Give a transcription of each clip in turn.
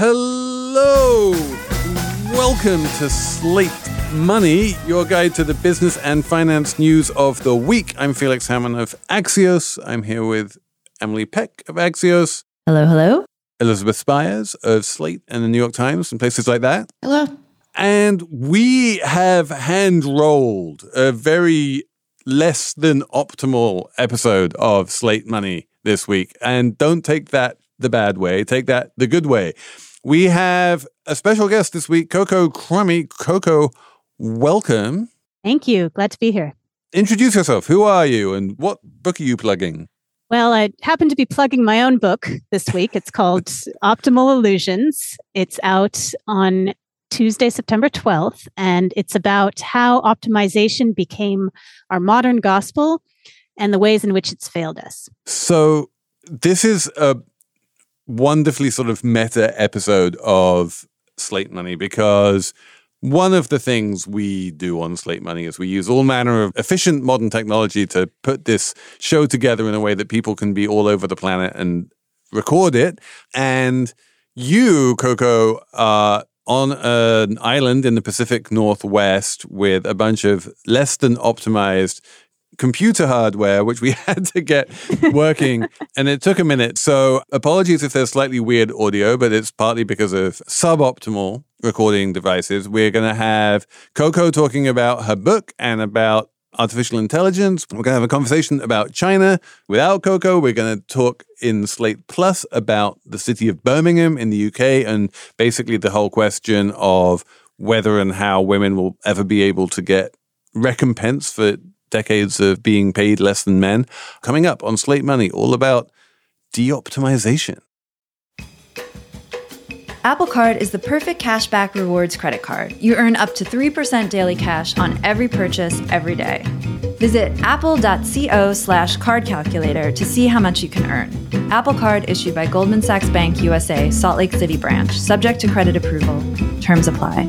Hello! Welcome to Slate Money, your guide to the business and finance news of the week. I'm Felix Salmon of Axios. I'm here with Emily Peck of Axios, Hello, hello. Elizabeth Spiers of Slate and the New York Times, and places like that. Hello. And we have hand rolled a very less than optimal episode of Slate Money this week. And don't take that the bad way, take that the good way. We have a special guest this week, Coco Krumme. Coco, welcome. Thank you. Glad to be here. Introduce yourself. Who are you and what book are you plugging? Well, I happen to be plugging my own book this week. It's called Optimal Illusions. It's out on Tuesday, September 12th, and it's about how optimization became our modern gospel and the ways in which it's failed us. So, this is a wonderfully sort of meta episode of Slate Money because one of the things we do on Slate Money is we use all manner of efficient modern technology to put this show together in a way that people can be all over the planet and record it. And you, Coco, are on an island in the Pacific Northwest with a bunch of less than optimized computer hardware, which we had to get working, and it took a minute. So, apologies if there's slightly weird audio, but it's partly because of suboptimal recording devices. We're going to have Coco talking about her book and about artificial intelligence. We're going to have a conversation about China without Coco. We're going to talk in Slate Plus about the city of Birmingham in the UK and basically the whole question of whether and how women will ever be able to get recompense for decades of being paid less than men. Coming up on Slate Money, all about de-optimization. Apple Card is the perfect cashback rewards credit card. You earn up to 3% daily cash on every purchase every day. Visit apple.co slash card calculator to see how much you can earn. Apple Card issued by Goldman Sachs Bank USA, Salt Lake City branch, subject to credit approval. Terms apply.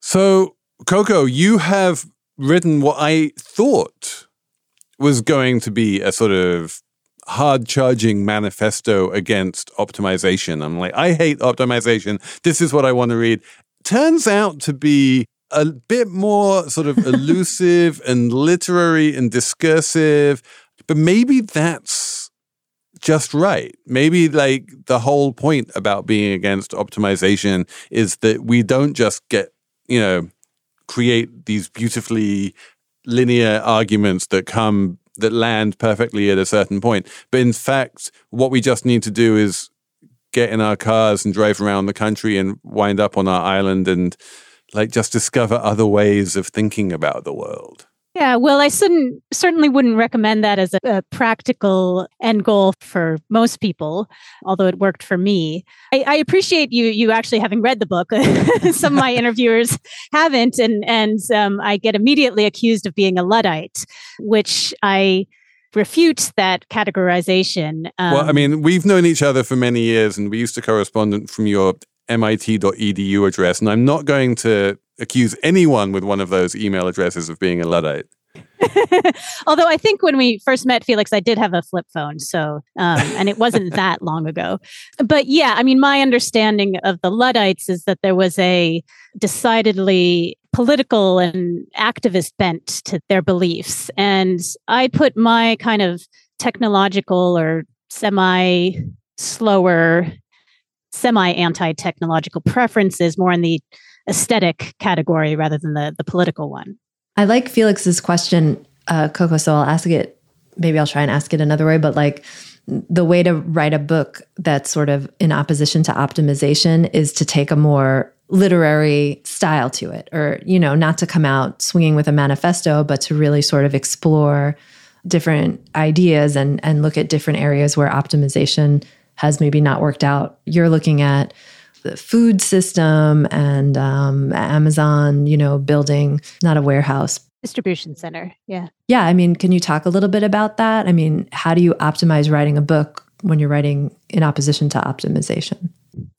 So, Coco, you have written what I thought was going to be a sort of hard charging manifesto against optimization. I'm like, I hate optimization. This is what I want to read. Turns out to be a bit more sort of elusive and literary and discursive, but maybe that's just right. Maybe like the whole point about being against optimization is that we don't just get, you know, create these beautifully linear arguments that come that land perfectly at a certain point. But in fact, what we just need to do is get in our cars and drive around the country and wind up on our island and like just discover other ways of thinking about the world. Yeah, well, I shouldn't, certainly wouldn't recommend that as a, a, practical end goal for most people, although it worked for me. I, I appreciate you you actually having read the book. Some of my interviewers haven't, and and um, I get immediately accused of being a luddite, which I refute that categorization. Um, well, I mean, we've known each other for many years, and we used to correspond from your MIT.edu address, and I'm not going to accuse anyone with one of those email addresses of being a Luddite. Although I think when we first met Felix, I did have a flip phone. So, um, and it wasn't that long ago. But yeah, I mean, my understanding of the Luddites is that there was a decidedly political and activist bent to their beliefs. And I put my kind of technological or semi slower, semi anti technological preferences more in the aesthetic category rather than the, the political one. I like Felix's question, uh, Coco, so I'll ask it. Maybe I'll try and ask it another way, but like the way to write a book that's sort of in opposition to optimization is to take a more literary style to it, or, you know, not to come out swinging with a manifesto, but to really sort of explore different ideas and, and look at different areas where optimization has maybe not worked out. You're looking at the food system and um, Amazon, you know, building not a warehouse, distribution center. Yeah. Yeah. I mean, can you talk a little bit about that? I mean, how do you optimize writing a book when you're writing in opposition to optimization?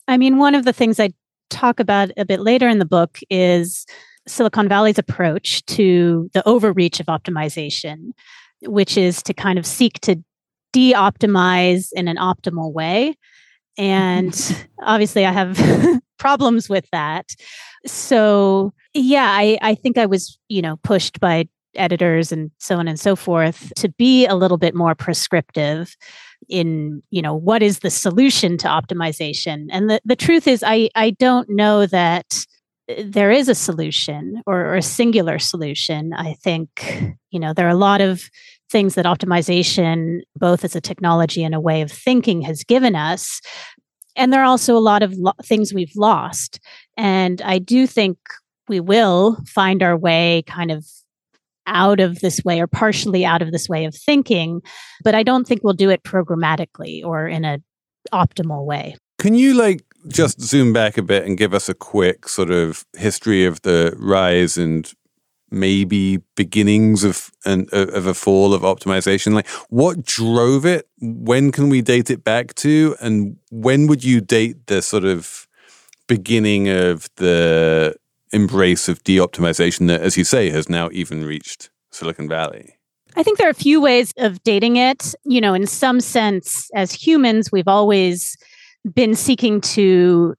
I mean, one of the things I talk about a bit later in the book is Silicon Valley's approach to the overreach of optimization, which is to kind of seek to de optimize in an optimal way. And mm-hmm. obviously, I have problems with that. So, yeah, I, I think I was, you know, pushed by editors and so on and so forth to be a little bit more prescriptive in you know what is the solution to optimization and the, the truth is i i don't know that there is a solution or, or, a singular solution. I think, you know, there are a lot of things that optimization, both as a technology and a way of thinking, has given us. And there are also a lot of lo- things we've lost. And I do think we will find our way kind of out of this way or partially out of this way of thinking, but I don't think we'll do it programmatically or in an optimal way. Can you like just zoom back a bit and give us a quick sort of history of the rise and maybe beginnings of an of a fall of optimization? Like what drove it? When can we date it back to? And when would you date the sort of beginning of the embrace of de-optimization that as you say has now even reached silicon valley? I think there are a few ways of dating it. You know, in some sense, as humans, we've always been seeking to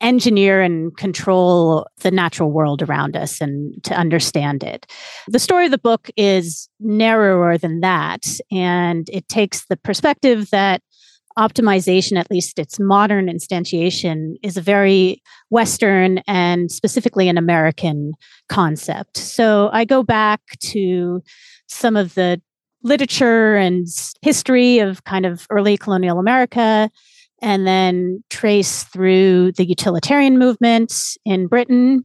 engineer and control the natural world around us and to understand it. The story of the book is narrower than that, and it takes the perspective that optimization, at least its modern instantiation, is a very Western and specifically an American concept. So I go back to some of the literature and history of kind of early colonial America and then trace through the utilitarian movement in Britain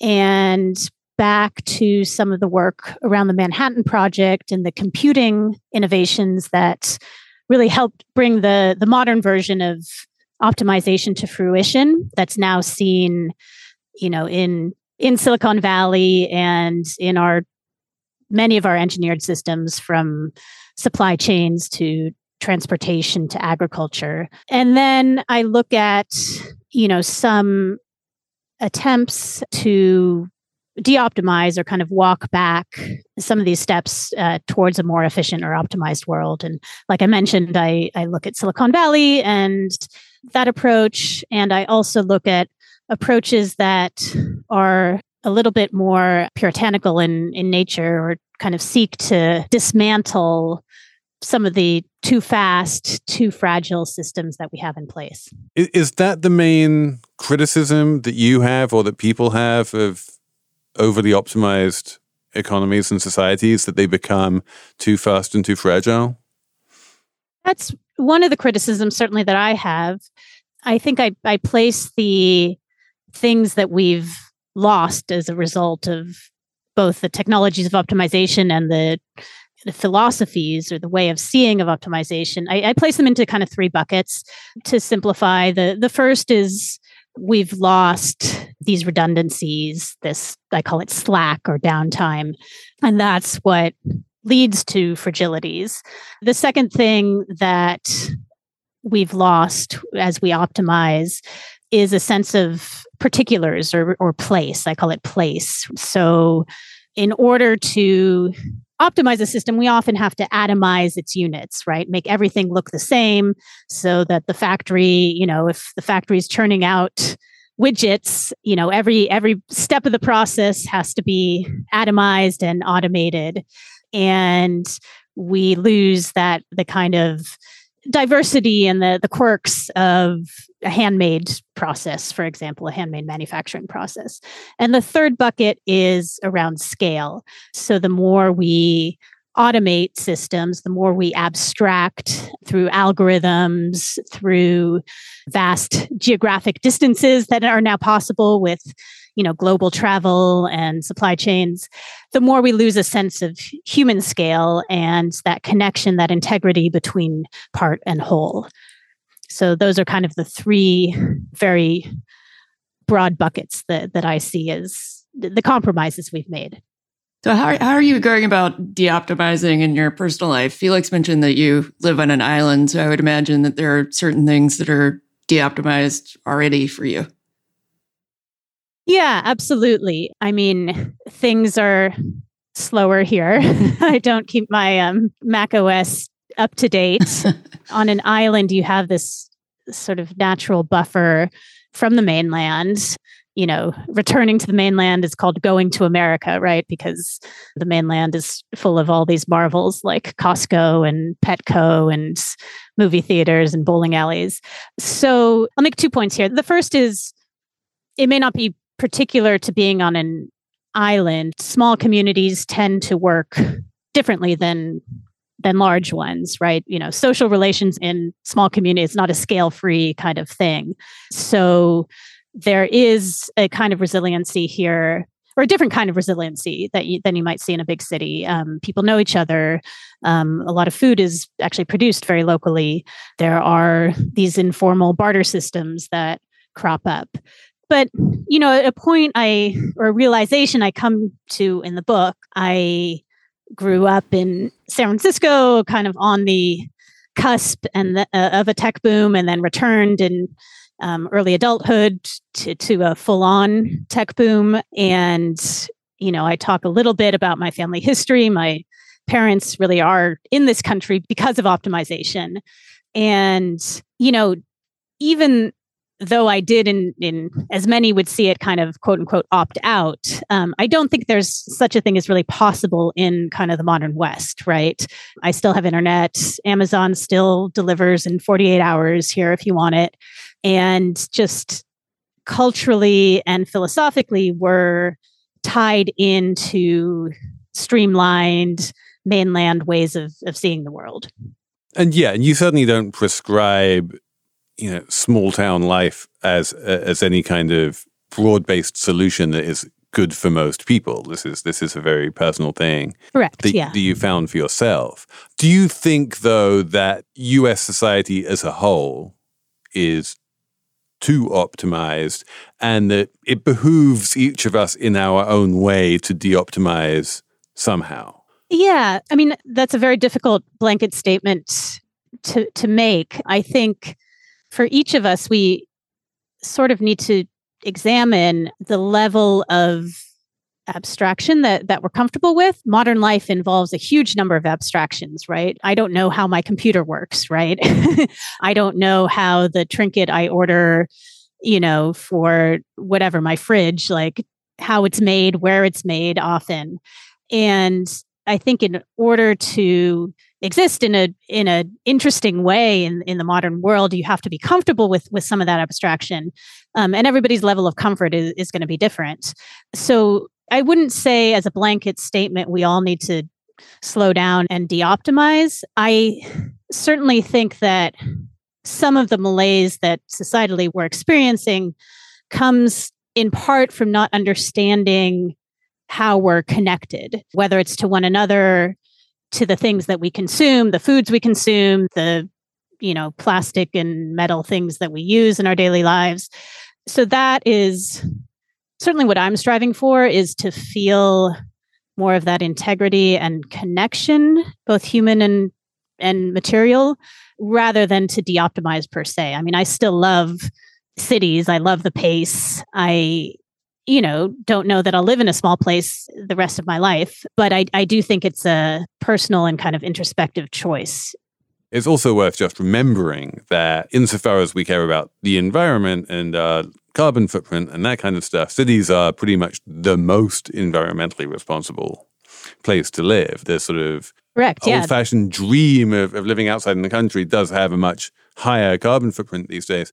and back to some of the work around the Manhattan Project and the computing innovations that really helped bring the, the modern version of optimization to fruition that's now seen you know in in silicon valley and in our many of our engineered systems from supply chains to transportation to agriculture. And then I look at, you know, some attempts to de-optimize or kind of walk back some of these steps uh, towards a more efficient or optimized world and like i mentioned I, I look at silicon valley and that approach and i also look at approaches that are a little bit more puritanical in, in nature or kind of seek to dismantle some of the too fast, too fragile systems that we have in place. Is that the main criticism that you have or that people have of overly optimized economies and societies that they become too fast and too fragile? That's one of the criticisms, certainly, that I have. I think I, I place the things that we've lost as a result of both the technologies of optimization and the the philosophies or the way of seeing of optimization, I, I place them into kind of three buckets to simplify. The the first is we've lost these redundancies, this I call it slack or downtime. And that's what leads to fragilities. The second thing that we've lost as we optimize is a sense of particulars or, or place. I call it place. So, in order to optimize a system, we often have to atomize its units, right? Make everything look the same so that the factory, you know, if the factory is churning out widgets, you know, every every step of the process has to be atomized and automated. And we lose that the kind of diversity and the the quirks of a handmade process, for example, a handmade manufacturing process. And the third bucket is around scale. So the more we automate systems, the more we abstract through algorithms, through vast geographic distances that are now possible with you know global travel and supply chains the more we lose a sense of human scale and that connection that integrity between part and whole So those are kind of the three very broad buckets that, that I see as the compromises we've made. So how, how are you going about de-optimizing in your personal life? Felix mentioned that you live on an island, so I would imagine that there are certain things that are de-optimized already for you. Yeah, absolutely. I mean, things are slower here. I don't keep my um, Mac OS up to date. On an island, you have this sort of natural buffer from the mainland. You know, returning to the mainland is called going to America, right? Because the mainland is full of all these marvels like Costco and Petco and movie theaters and bowling alleys. So I'll make two points here. The first is it may not be particular to being on an island. Small communities tend to work differently than than large ones, right? You know, social relations in small communities is not a scale free kind of thing. So there is a kind of resiliency here or a different kind of resiliency that you, than you might see in a big city. Um, people know each other. Um, a lot of food is actually produced very locally. There are these informal barter systems that crop up. But you know, a point I or a realization I come to in the book, I grew up in San Francisco, kind of on the cusp and the, uh, of a tech boom, and then returned in um, early adulthood to, to a full-on tech boom. And you know, I talk a little bit about my family history. My parents really are in this country because of optimization, and you know, even though I did in in as many would see it kind of quote unquote opt out, um, I don't think there's such a thing as really possible in kind of the modern West, right? I still have internet. Amazon still delivers in 48 hours here if you want it. And just culturally and philosophically, we're tied into streamlined mainland ways of, of seeing the world. And yeah, and you certainly don't prescribe you know small town life as as any kind of broad based solution that is good for most people. This is this is a very personal thing. Correct. That, yeah. that you found for yourself. Do you think though that US society as a whole is too optimized and that it behooves each of us in our own way to de-optimize somehow? Yeah. I mean, that's a very difficult blanket statement to to make. I think for each of us, we sort of need to examine the level of abstraction that that we're comfortable with. Modern life involves a huge number of abstractions right? I don't know how my computer works right? I don't know how the trinket i order you know for whatever my fridge like how it's made where it's made often. And i think in order to exist in a in a interesting way in, in the modern world you have to be comfortable with with some of that abstraction um, and everybody's level of comfort is, is going to be different. So i wouldn't say as a blanket statement we all need to slow down and de-optimize. I certainly think that some of the malaise that societally we're experiencing comes in part from not understanding how we're connected whether it's to one another to the things that we consume, the foods we consume, the you know, plastic and metal things that we use in our daily lives. So that is certainly what I'm striving for is to feel more of that integrity and connection, both human and and material, rather than to de-optimize per se. I mean, I still love cities. I love the pace. I you know, don't know that I'll live in a small place the rest of my life. But I, I do think it's a personal and kind of introspective choice. It's also worth just remembering that, insofar as we care about the environment and uh, carbon footprint and that kind of stuff, cities are pretty much the most environmentally responsible place to live. The sort of Correct, old fashioned dream of, of living outside in the country does have a much higher carbon footprint these days.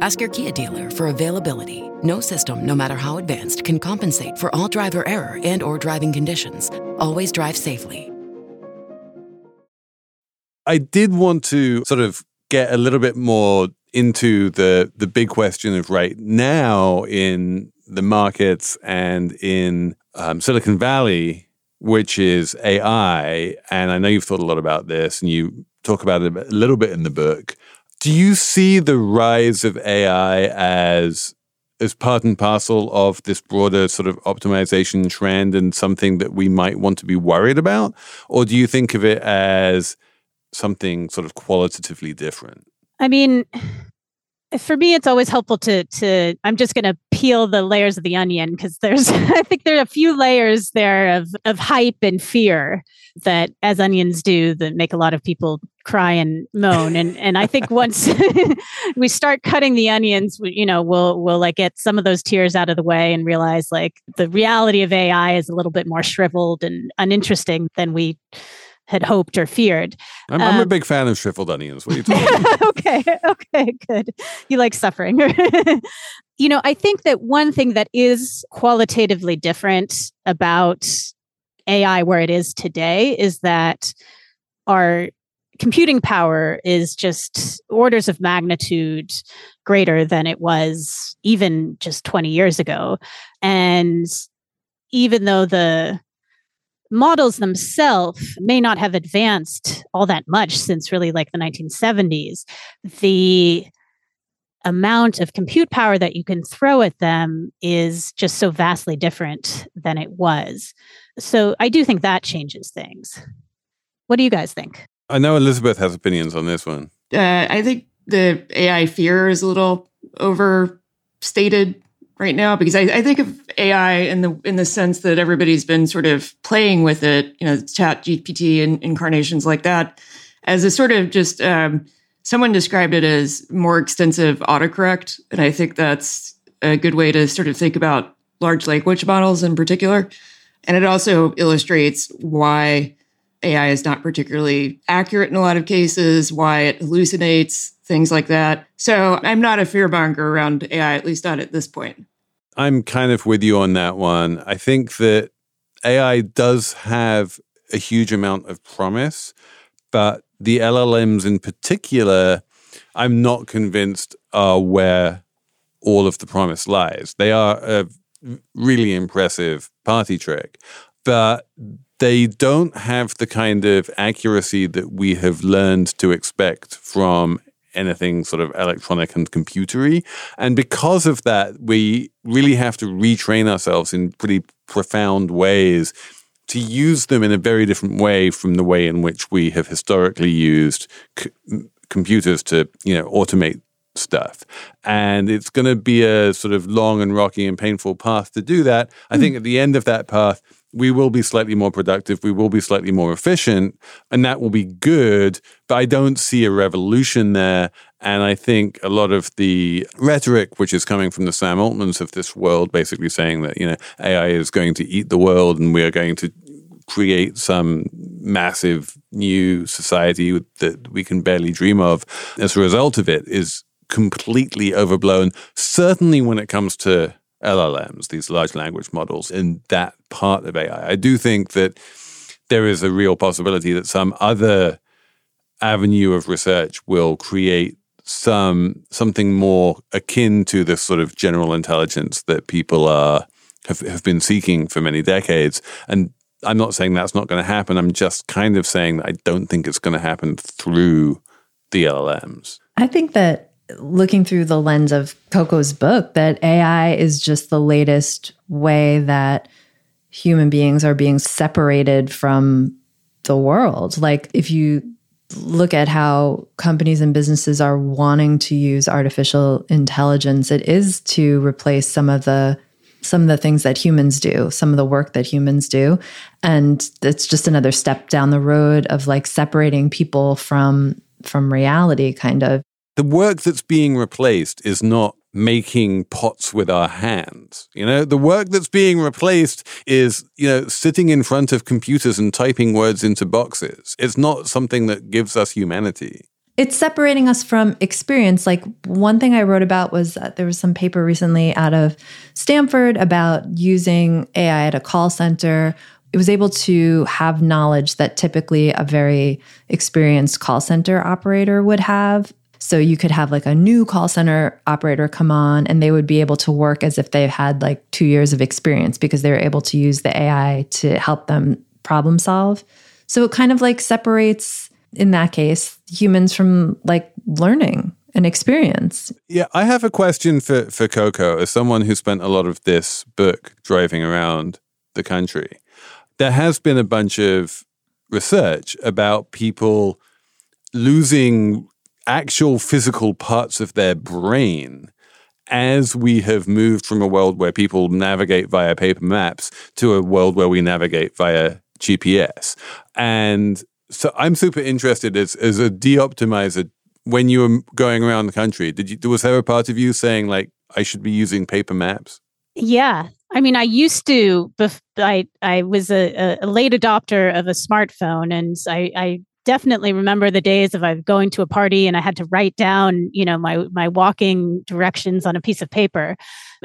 Ask your Kia dealer for availability. No system, no matter how advanced, can compensate for all driver error and or driving conditions. Always drive safely. I did want to sort of get a little bit more into the the big question of right now in the markets and in um, Silicon Valley, which is AI. And I know you've thought a lot about this, and you talk about it a little bit in the book. Do you see the rise of AI as as part and parcel of this broader sort of optimization trend and something that we might want to be worried about? Or do you think of it as something sort of qualitatively different? I mean, for me it's always helpful to to i'm just going to peel the layers of the onion because there's i think there are a few layers there of of hype and fear that as onions do that make a lot of people cry and moan. And and i think once we start cutting the onions you know we'll we'll like get some of those tears out of the way and realize like the reality of ai is a little bit more shriveled and uninteresting than we had hoped or feared. I'm, I'm a um, big fan of shriveled onions. What are you talking about? okay, okay, good. You like suffering. you know, I think that one thing that is qualitatively different about AI where it is today is that our computing power is just orders of magnitude greater than it was even just 20 years ago. And even though the models themselves may not have advanced all that much since really like the 1970s. The amount of compute power that you can throw at them is just so vastly different than it was. So I do think that changes things. What do you guys think? I know Elizabeth has opinions on this one. Uh, I think the AI fear is a little overstated right now because I, I, think of AI in the in the sense that everybody's been sort of playing with it, you know, Chat GPT and incarnations like that, as a sort of just um, someone described it as more extensive autocorrect, and I think that's a good way to sort of think about large language models in particular, and it also illustrates why AI is not particularly accurate in a lot of cases, why it hallucinates, things like that. So I'm not a fearmonger around AI, at least not at this point. I'm kind of with you on that one. I think that AI does have a huge amount of promise, but the LLMs in particular, I'm not convinced are where all of the promise lies. They are a really impressive party trick, but they don't have the kind of accuracy that we have learned to expect from anything sort of electronic and computery. And because of that, we really have to retrain ourselves in pretty profound ways to use them in a very different way from the way in which we have historically used c- computers to, you know, automate stuff. And it's going to be a sort of long and rocky and painful path to do that. I mm. think at the end of that path, we will be slightly more productive, we will be slightly more efficient, and that will be good. But I don't see a revolution there. And I think a lot of the rhetoric, which is coming from the Sam Altmans of this world, basically saying that, you know, AI is going to eat the world and we are going to create some massive new society that we can barely dream of as a result of it is completely overblown, certainly when it comes to LLMs, these large language models, in that part of AI. I do think that there is a real possibility that some other avenue of research will create some something more akin to the sort of general intelligence that people are have, have been seeking for many decades. And I'm not saying that's not going to happen. I'm just kind of saying that I don't think it's going to happen through the LLMs. I think that looking through the lens of Coco's book that AI is just the latest way that human beings are being separated from the world. Like, if you look at how companies and businesses are wanting to use artificial intelligence, it is to replace some of the some of the things that humans do, some of the work that humans do. And it's just another step down the road of like separating people from from reality kind of. The work that's being replaced is not making pots with our hands. You know, the work that's being replaced is, you know, sitting in front of computers and typing words into boxes. It's not something that gives us humanity. It's separating us from experience. Like one thing I wrote about was that there was some paper recently out of Stanford about using AI at a call center. It was able to have knowledge that typically a very experienced call center operator would have so you could have like a new call center operator come on and they would be able to work as if they've had like two years of experience because they were able to use the AI to help them problem solve. So it kind of like separates, in that case, humans from like learning and experience. Yeah, I have a question for, for Coco as someone who spent a lot of this book driving around the country. There has been a bunch of research about people losing actual physical parts of their brain as we have moved from a world where people navigate via paper maps to a world where we navigate via GPS. And so I'm super interested as, as a de-optimizer. When you were going around the country, did you was there a part of you saying like I should be using paper maps? Yeah, I mean, I used to. I I was a, a late adopter of a smartphone, and I, I definitely remember the days of I going to a party and I had to write down, you know, my my walking directions on a piece of paper.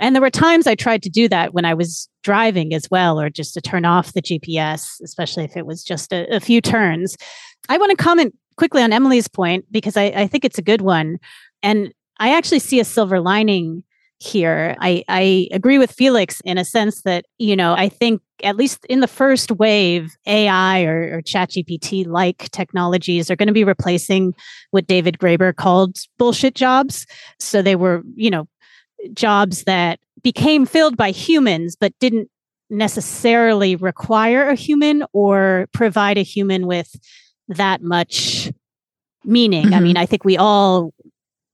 And there were times I tried to do that when I was driving as well, or just to turn off the GPS, especially if it was just a, a few turns. I want to comment quickly on Emily's point because I, I think it's a good one. And I actually see a silver lining here. I, I agree with Felix in a sense that, you know, I think at least in the first wave, AI or, or ChatGPT like technologies are going to be replacing what David Graeber called bullshit jobs. So they were, you know, jobs that became filled by humans but didn't necessarily require a human or provide a human with that much meaning. Mm-hmm. I mean, I think we all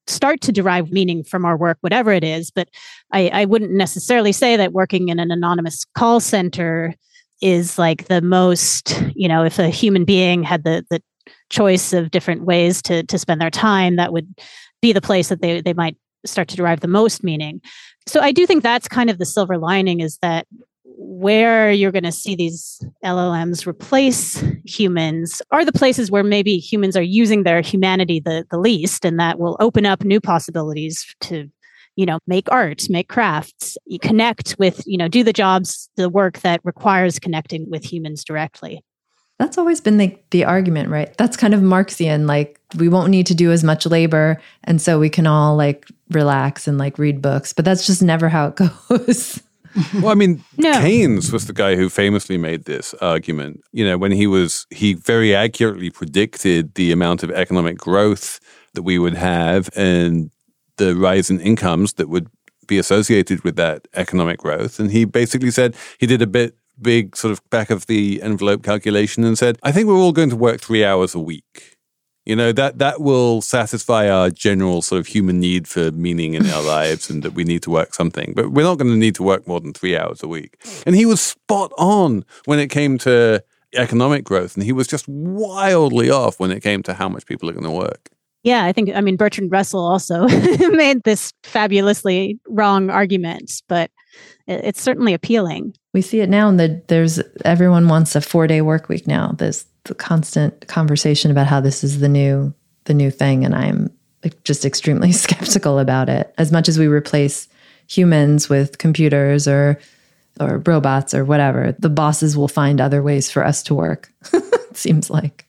start to derive meaning from our work, whatever it is. But I, I wouldn't necessarily say that working in an anonymous call center is like the most, you know, if a human being had the the choice of different ways to to spend their time, that would be the place that they they might start to derive the most meaning. So I do think that's kind of the silver lining is that where you're going to see these LLMs replace humans are the places where maybe humans are using their humanity the, the least, and that will open up new possibilities to, you know, make art, make crafts, connect with, you know, do the jobs, the work that requires connecting with humans directly. That's always been the, the argument, right? That's kind of Marxian. Like, we won't need to do as much labor. And so we can all like relax and like read books. But that's just never how it goes well, I mean, no. Keynes was the guy who famously made this argument. You know, when he was, he very accurately predicted the amount of economic growth that we would have and the rise in incomes that would be associated with that economic growth. And he basically said he did a bit big sort of back of the envelope calculation and said, I think we're all going to work three hours a week. You know, that that will satisfy our general sort of human need for meaning in our lives and that we need to work something. But we're not going to need to work more than three hours a week. And he was spot on when it came to economic growth. And he was just wildly off when it came to how much people are going to work. Yeah, I think, I mean, Bertrand Russell also made this fabulously wrong argument, but it's certainly appealing. We see it now, and the, there's everyone wants a four day work week now. There's constant conversation about how this is the new the new thing, and I'm just extremely skeptical about it. As much as we replace humans with computers or or robots or whatever, the bosses will find other ways for us to work. it seems like.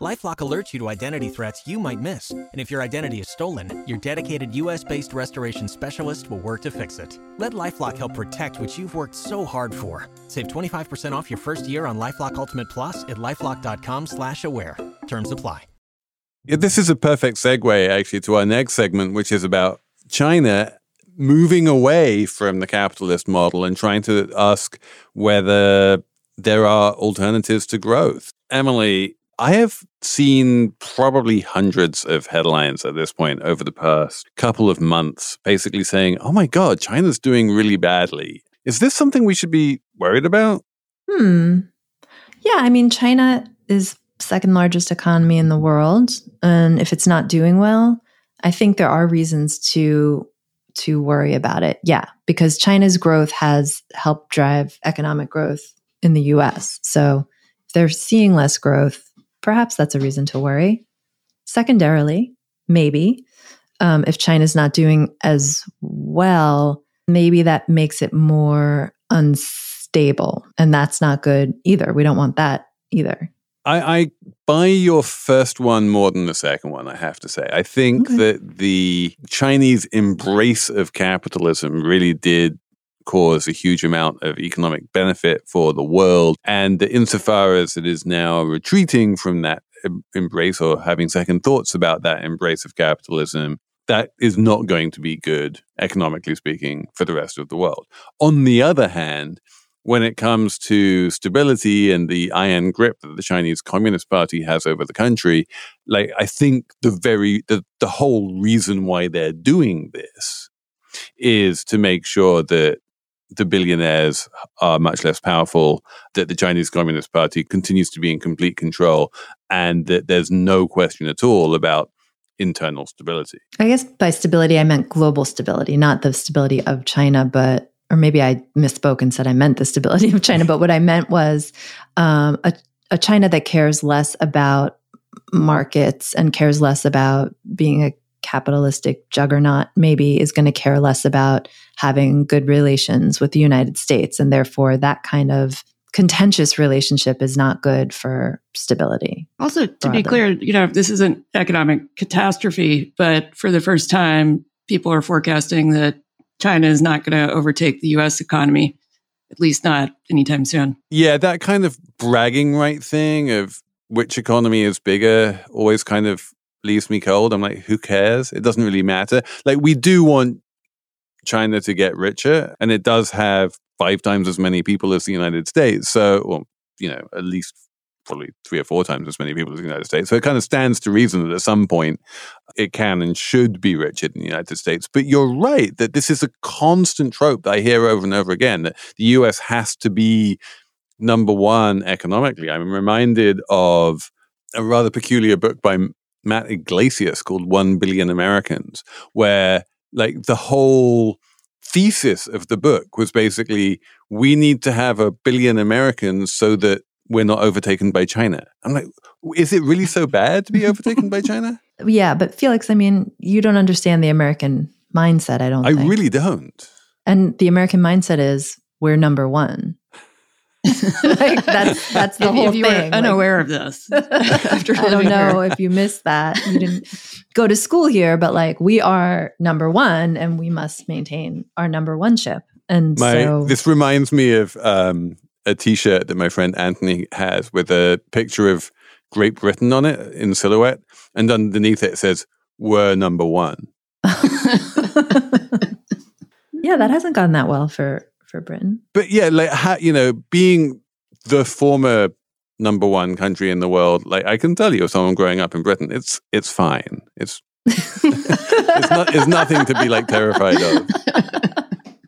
LifeLock alerts you to identity threats you might miss, and if your identity is stolen, your dedicated U.S.-based restoration specialist will work to fix it. Let LifeLock help protect what you've worked so hard for. Save 25% off your first year on LifeLock Ultimate Plus at lifeLock.com/slash-aware. Terms apply. Yeah, this is a perfect segue actually to our next segment, which is about China moving away from the capitalist model and trying to ask whether there are alternatives to growth. Emily, I have seen probably hundreds of headlines at this point over the past couple of months, basically saying, oh my God, China's doing really badly. Is this something we should be worried about? Hmm. Yeah, I mean, China is second largest economy in the world, and if it's not doing well, I think there are reasons to to worry about it. Yeah, because China's growth has helped drive economic growth in the US. So, if they're seeing less growth, perhaps that's a reason to worry. Secondarily, maybe um, if China's not doing as well, maybe that makes it more unstable. And that's not good either. We don't want that either. I, I buy your first one more than the second one, I have to say. I think Okay. that the Chinese embrace of capitalism really did cause a huge amount of economic benefit for the world. And insofar as it is now retreating from that embrace or having second thoughts about that embrace of capitalism, that is not going to be good, economically speaking, for the rest of the world. On the other hand, when it comes to stability and the iron grip that the Chinese Communist Party has over the country, like I think the very the, the whole reason why they're doing this is to make sure that the billionaires are much less powerful, that the Chinese Communist Party continues to be in complete control, and that there's no question at all about internal stability. I guess by stability, I meant global stability, not the stability of China, but, or maybe I misspoke and said I meant the stability of China. But what I meant was um, a, a China that cares less about markets and cares less about being a capitalistic juggernaut, maybe is going to care less about having good relations with the United States. And therefore, that kind of contentious relationship is not good for stability. Also, to Broadly. be clear, you know, this isn't economic catastrophe, but for the first time, people are forecasting that China is not going to overtake the US economy, at least not anytime soon. Yeah, that kind of bragging right thing of which economy is bigger always kind of leaves me cold. I'm like, who cares? It doesn't really matter. Like, we do want China to get richer, and it does have five times as many people as the United States. So, well, you know, at least probably three or four times as many people as the United States. So it kind of stands to reason that at some point it can and should be richer than the United States. But you're right that this is a constant trope that I hear over and over again that the US has to be number one economically. I'm reminded of a rather peculiar book by Matt Yglesias called One Billion Americans, where like the whole thesis of the book was basically we need to have a billion Americans so that we're not overtaken by China. I'm like, is it really so bad to be overtaken by China? Yeah, but Felix, I mean, you don't understand the American mindset, I don't I think. really don't. and the American mindset is we're number one. like that's that's the if, whole if you thing. were Like, unaware of this, after I don't living here. know if you missed that. You didn't go to school here, but like we are number one and we must maintain our number one ship. And My so this reminds me of um, a T-shirt that my friend Anthony has with a picture of Great Britain on it in silhouette, and underneath it says "We're number one." yeah, that hasn't gone that well for for Britain. But yeah, like ha, you know, being the former number one country in the world, like I can tell you, as someone growing up in Britain, it's it's fine. It's it's not it's nothing to be like terrified of.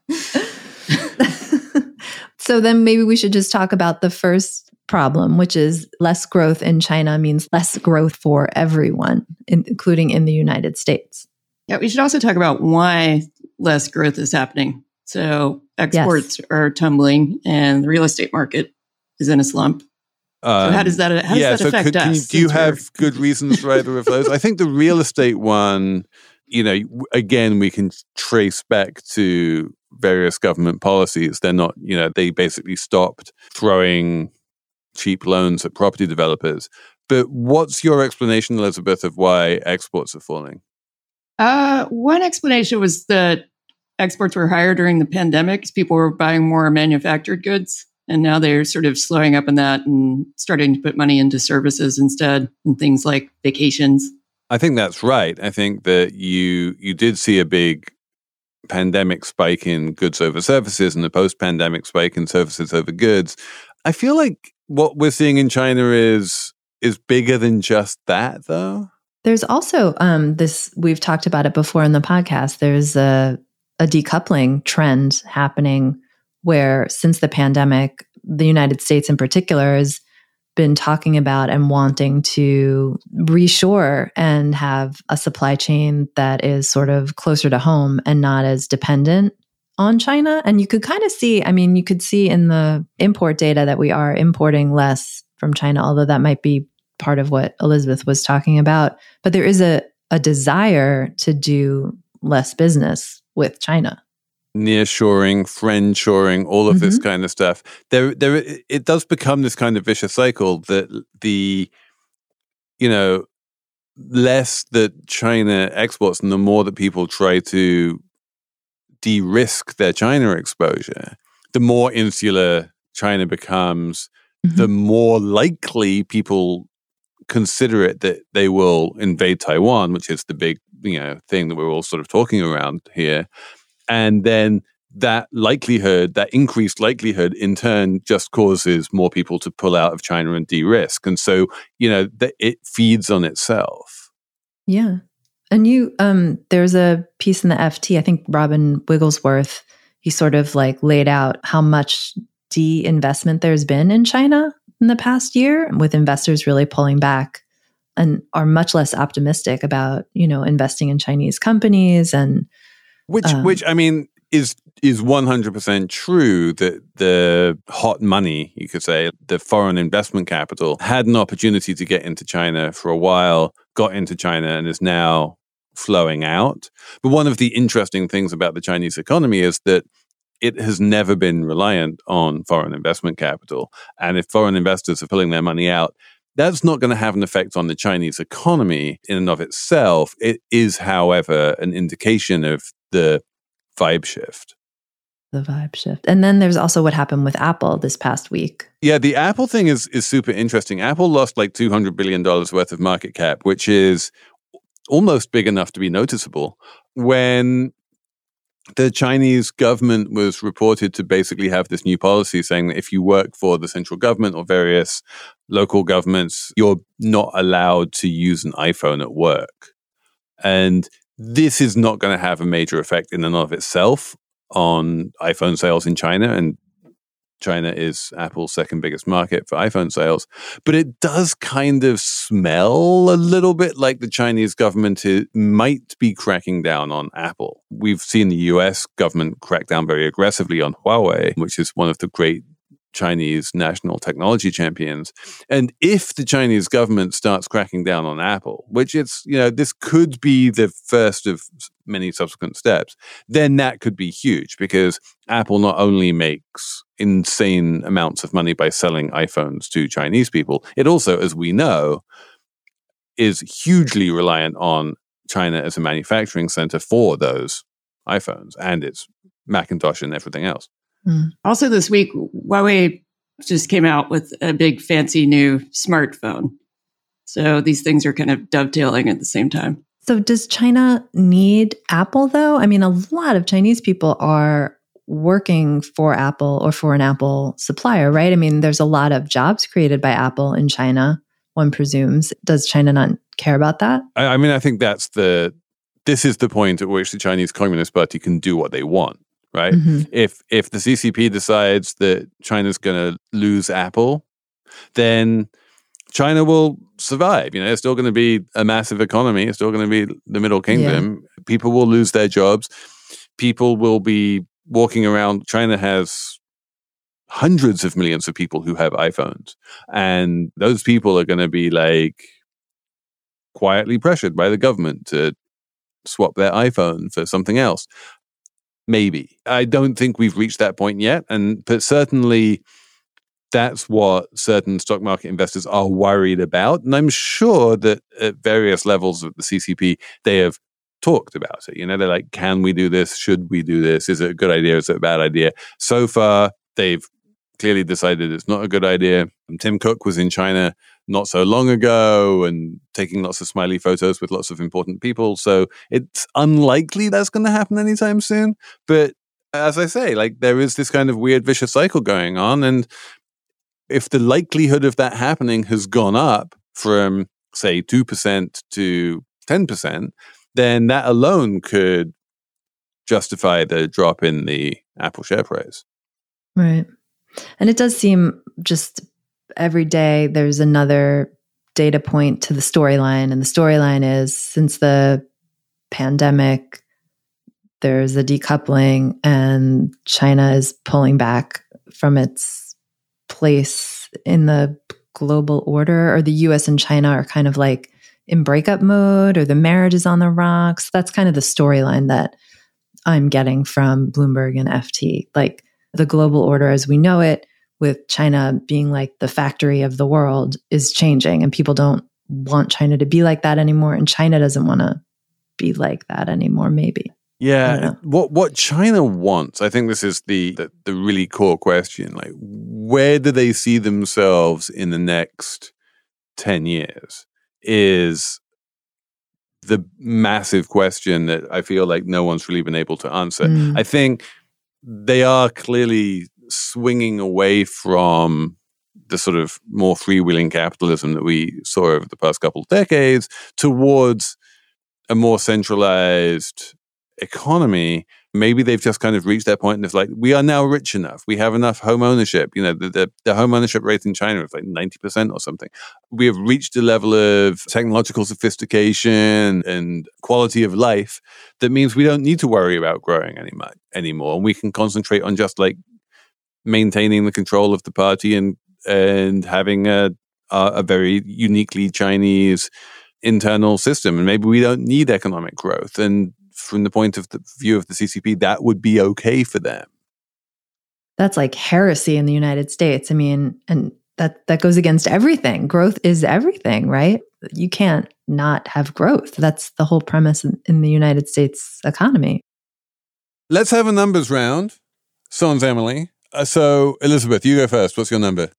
so then maybe we should just talk about the first problem, which is less growth in China means less growth for everyone, in- including in the United States. Yeah, we should also talk about why less growth is happening. So exports are tumbling, and the real estate market is in a slump. So Um, how does that how does that affect could- us? you- do you have good reasons for either of those? I think the real estate one, you know, again, we can trace back to various government policies. They're not, you know, they basically stopped throwing cheap loans at property developers. But what's your explanation, Elizabeth, of why exports are falling? Uh, one explanation was that exports were higher during the pandemic because people were buying more manufactured goods. And now they're sort of slowing up in that and starting to put money into services instead and things like vacations. I think that's right. I think that you you did see a big pandemic spike in goods over services and the post pandemic spike in services over goods. I feel like what we're seeing in China is is bigger than just that though. There's also um, this we've talked about it before in the podcast. There's a a decoupling trend happening where since the pandemic, the United States in particular has been talking about and wanting to reshore and have a supply chain that is sort of closer to home and not as dependent on China. And you could kind of see, I mean, you could see in the import data that we are importing less from China, although that might be part of what Elizabeth was talking about. But there is a, a desire to do less business with China nearshoring, friendshoring, all of mm-hmm. this kind of stuff. There, there, it does become this kind of vicious cycle that the, you know, less that China exports, and the more that people try to de-risk their China exposure, the more insular China becomes. Mm-hmm. The more likely people consider it that they will invade Taiwan, which is the big, you know, thing that we're all sort of talking around here and then that likelihood, that increased likelihood in turn just causes more people to pull out of China and de-risk. And so, you know, th- it feeds on itself. Yeah. And you, um, there's a piece in the FT, I think Robin Wigglesworth, he sort of like laid out how much de-investment there's been in China in the past year with investors really pulling back and are much less optimistic about, you know, investing in Chinese companies and which, um, which I mean, is is one hundred percent true that the hot money, you could say, the foreign investment capital, had an opportunity to get into China for a while, got into China, and is now flowing out. But one of the interesting things about the Chinese economy is that it has never been reliant on foreign investment capital. And if foreign investors are pulling their money out, that's not going to have an effect on the Chinese economy in and of itself. It is, however, an indication of the vibe shift. The vibe shift. And then there's also what happened with Apple this past week. Yeah, the Apple thing is is super interesting. Apple lost like 200 billion dollars worth of market cap, which is almost big enough to be noticeable when the Chinese government was reported to basically have this new policy saying that if you work for the central government or various local governments, you're not allowed to use an iPhone at work. And this is not going to have a major effect in and of itself on iPhone sales in China. And China is Apple's second biggest market for iPhone sales. But it does kind of smell a little bit like the Chinese government is, might be cracking down on Apple. We've seen the US government crack down very aggressively on Huawei, which is one of the great Chinese national technology champions. And if the Chinese government starts cracking down on Apple, which it's, you know, this could be the first of many subsequent steps, then that could be huge because Apple not only makes insane amounts of money by selling iPhones to Chinese people, it also, as we know, is hugely reliant on China as a manufacturing center for those iPhones and its Macintosh and everything else. Mm. Also, this week, Huawei just came out with a big fancy new smartphone. So these things are kind of dovetailing at the same time. So, does China need Apple though? I mean, a lot of Chinese people are working for Apple or for an Apple supplier, right? I mean, there's a lot of jobs created by Apple in China, one presumes. Does China not care about that? I, I mean, I think that's the this is the point at which the Chinese Communist Party can do what they want right? Mm-hmm. If if the CCP decides that China's going to lose Apple, then China will survive. You know, it's still going to be a massive economy. It's still going to be the Middle Kingdom. Yeah. People will lose their jobs. People will be walking around. China has hundreds of millions of people who have iPhones, and those people are going to be like quietly pressured by the government to swap their iPhone for something else. Maybe. I don't think we've reached that point yet. And but certainly that's what certain stock market investors are worried about. And I'm sure that at various levels of the CCP, they have talked about it. You know, they're like, can we do this? Should we do this? Is it a good idea? Is it a bad idea? So far, they've clearly decided it's not a good idea. And Tim Cook was in China not so long ago and taking lots of smiley photos with lots of important people. So it's unlikely that's going to happen anytime soon. But as I say, like there is this kind of weird vicious cycle going on. And if the likelihood of that happening has gone up from, say, 2% to 10%, then that alone could justify the drop in the Apple share price. Right. And it does seem just every day there's another data point to the storyline. And the storyline is since the pandemic, there's a decoupling and China is pulling back from its place in the global order, or the US and China are kind of like in breakup mode, or the marriage is on the rocks. That's kind of the storyline that I'm getting from Bloomberg and FT. Like the global order as we know it, with China being like the factory of the world, is changing, and people don't want China to be like that anymore. And China doesn't want to be like that anymore, maybe. Yeah, what what China wants, I think this is the, the the really core question. Like, where do they see themselves in the next ten years? Is the massive question that I feel like no one's really been able to answer. Mm. I think they are clearly swinging away from the sort of more freewheeling capitalism that we saw over the past couple of decades towards a more centralized economy, maybe they've just kind of reached that point and it's like, we are now rich enough. We have enough home ownership. You know, the, the, the home ownership rate in China is like 90% or something. We have reached a level of technological sophistication and quality of life that means we don't need to worry about growing any much anymore. And we can concentrate on just like maintaining the control of the party and, and having a, a, a very uniquely Chinese internal system. And maybe we don't need economic growth. And from the point of the view of the CCP, that would be okay for them. That's like heresy in the United States. I mean, and that that goes against everything. Growth is everything, right? You can't not have growth. That's the whole premise in, in the United States economy. Let's have a numbers round. Sans Emily. Uh, so, Elizabeth, you go first. What's your number?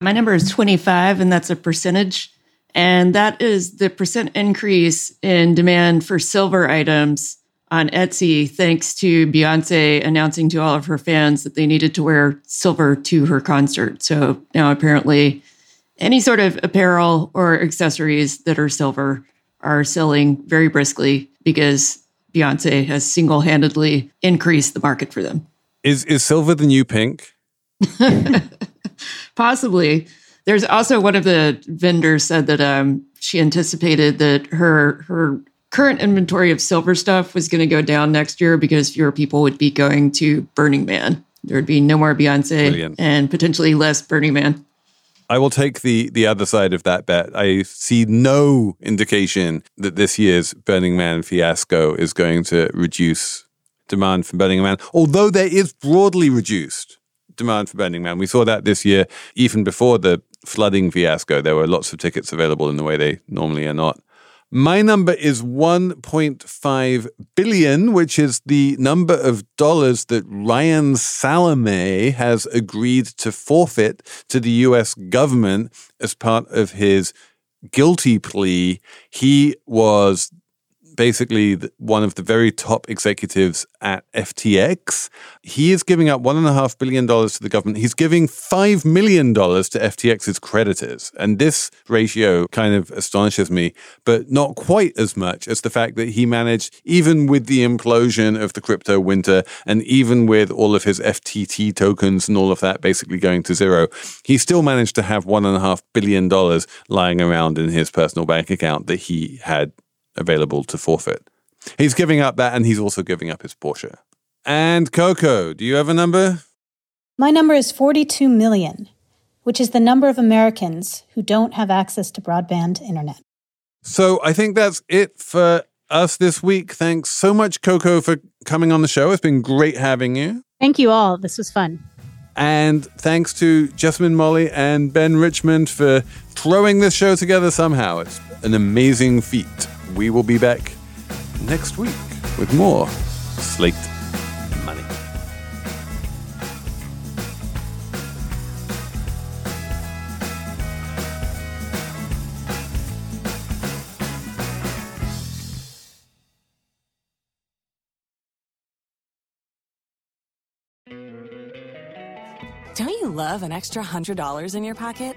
My number is 25, and that's a percentage. And that is the percent increase in demand for silver items on Etsy, thanks to Beyonce announcing to all of her fans that they needed to wear silver to her concert. So now apparently, any sort of apparel or accessories that are silver are selling very briskly because Beyonce has single handedly increased the market for them. Is, is silver the new pink? Possibly. There's also one of the vendors said that um, she anticipated that her her current inventory of silver stuff was going to go down next year because fewer people would be going to Burning Man. There would be no more Beyonce Brilliant. and potentially less Burning Man. I will take the the other side of that bet. I see no indication that this year's Burning Man fiasco is going to reduce demand for Burning Man, although there is broadly reduced demand for Burning Man. We saw that this year, even before the flooding fiasco. There were lots of tickets available in the way they normally are not. My number is 1.5 billion, which is the number of dollars that Ryan Salame has agreed to forfeit to the US government as part of his guilty plea. He was basically one of the very top executives at FTX. He is giving up $1.5 billion to the government. He's giving $5 million to FTX's creditors. And this ratio kind of astonishes me, but not quite as much as the fact that he managed, even with the implosion of the crypto winter and even with all of his FTT tokens and all of that basically going to zero, he still managed to have $1.5 billion lying around in his personal bank account that he had available to forfeit. He's giving up that and he's also giving up his Porsche. And Coco, do you have a number? My number is 42 million, which is the number of Americans who don't have access to broadband internet. So I think that's it for us this week. Thanks so much, Coco, for coming on the show. It's been great having you. Thank you all. This was fun. And thanks to Jessamine Molli and Ben Richmond for throwing this show together somehow. It's an amazing feat we will be back next week with more Slate Money. Don't you love an extra $100 in your pocket?